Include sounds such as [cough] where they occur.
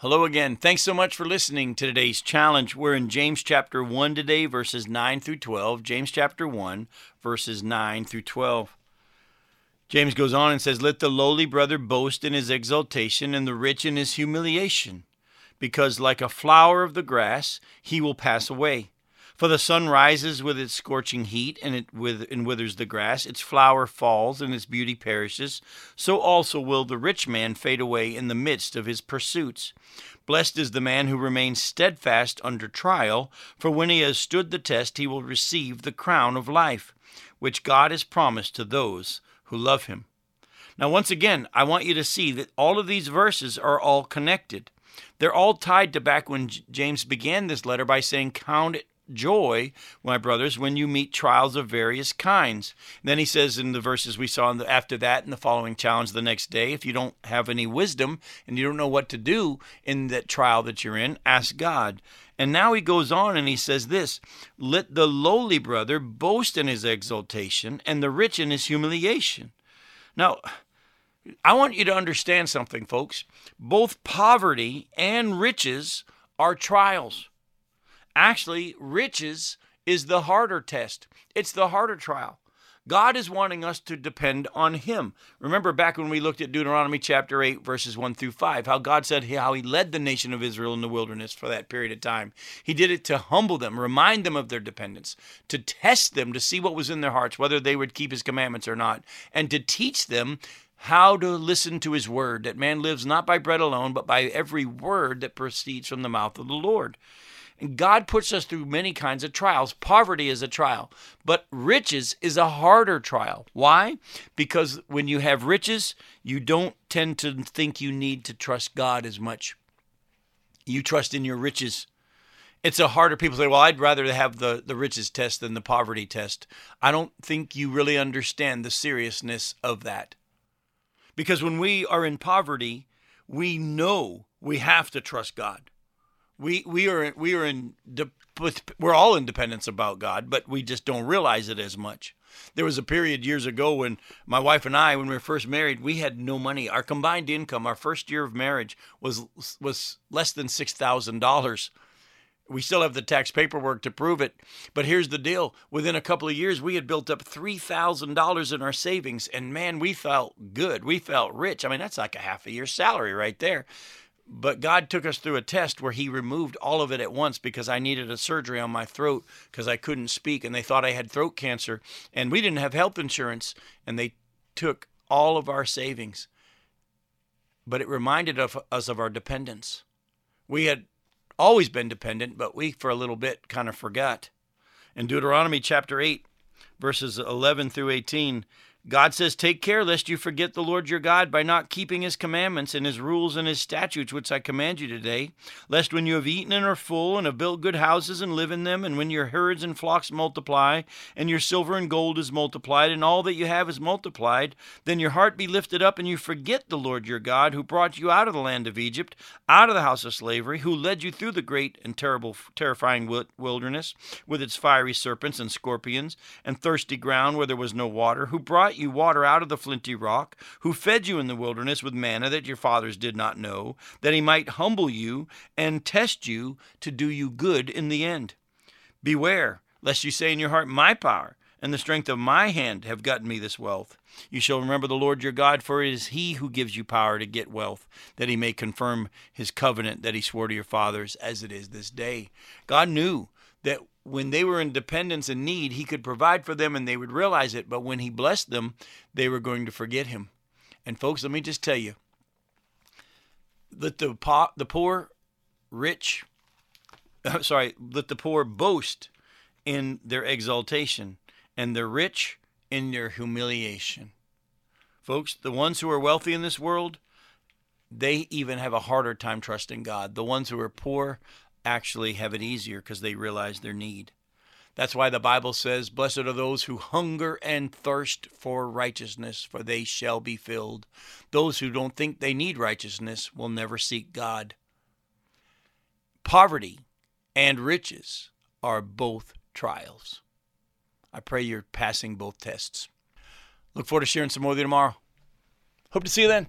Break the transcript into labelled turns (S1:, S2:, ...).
S1: Hello again. Thanks so much for listening to today's challenge. We're in James chapter 1 today, verses 9 through 12. James chapter 1, verses 9 through 12. James goes on and says, Let the lowly brother boast in his exaltation, and the rich in his humiliation, because like a flower of the grass, he will pass away. For the sun rises with its scorching heat, and it with, and withers the grass. Its flower falls, and its beauty perishes. So also will the rich man fade away in the midst of his pursuits. Blessed is the man who remains steadfast under trial, for when he has stood the test, he will receive the crown of life, which God has promised to those who love him. Now, once again, I want you to see that all of these verses are all connected. They're all tied to back when James began this letter by saying, Count it joy, my brothers, when you meet trials of various kinds. And then he says in the verses we saw the, after that in the following challenge the next day, if you don't have any wisdom and you don't know what to do in that trial that you're in, ask God. And now he goes on and he says this Let the lowly brother boast in his exaltation and the rich in his humiliation. Now, I want you to understand something, folks. Both poverty and riches are trials. Actually, riches is the harder test, it's the harder trial. God is wanting us to depend on Him. Remember back when we looked at Deuteronomy chapter 8, verses 1 through 5, how God said how He led the nation of Israel in the wilderness for that period of time. He did it to humble them, remind them of their dependence, to test them to see what was in their hearts, whether they would keep His commandments or not, and to teach them how to listen to His word, that man lives not by bread alone, but by every word that proceeds from the mouth of the Lord. And God puts us through many kinds of trials. Poverty is a trial, but riches is a harder trial. Why? Because when you have riches, you don't tend to think you need to trust God as much. You trust in your riches. It's a harder people say, well, I'd rather have the, the riches test than the poverty test. I don't think you really understand the seriousness of that. Because when we are in poverty, we know we have to trust God we we are we are in we're all independence about God, but we just don't realize it as much. There was a period years ago when my wife and I, when we were first married, we had no money. Our combined income, our first year of marriage, was was less than six thousand dollars. We still have the tax paperwork to prove it. But here's the deal: within a couple of years, we had built up three thousand dollars in our savings, and man, we felt good. We felt rich. I mean, that's like a half a year's salary right there. But God took us through a test where He removed all of it at once because I needed a surgery on my throat because I couldn't speak and they thought I had throat cancer. And we didn't have health insurance and they took all of our savings. But it reminded of us of our dependence. We had always been dependent, but we for a little bit kind of forgot. In Deuteronomy chapter 8, verses 11 through 18, God says, Take care lest you forget the Lord your God by not keeping his commandments and his rules and his statutes, which I command you today, lest when you have eaten and are full, and have built good houses and live in them, and when your herds and flocks multiply, and your silver and gold is multiplied, and all that you have is multiplied, then your heart be lifted up, and you forget the Lord your God, who brought you out of the land of Egypt, out of the house of slavery, who led you through the great and terrible, terrifying wilderness, with its fiery serpents and scorpions, and thirsty ground where there was no water, who brought you water out of the flinty rock, who fed you in the wilderness with manna that your fathers did not know, that he might humble you and test you to do you good in the end. Beware, lest you say in your heart, My power and the strength of my hand have gotten me this wealth. You shall remember the Lord your God, for it is he who gives you power to get wealth, that he may confirm his covenant that he swore to your fathers, as it is this day. God knew that when they were in dependence and need, he could provide for them and they would realize it. But when he blessed them, they were going to forget him. And folks, let me just tell you that the, po- the poor, rich, [laughs] sorry, let the poor boast in their exaltation and the rich in their humiliation. Folks, the ones who are wealthy in this world, they even have a harder time trusting God. The ones who are poor, actually have it easier because they realize their need. That's why the Bible says, Blessed are those who hunger and thirst for righteousness, for they shall be filled. Those who don't think they need righteousness will never seek God. Poverty and riches are both trials. I pray you're passing both tests. Look forward to sharing some more with you tomorrow. Hope to see you then.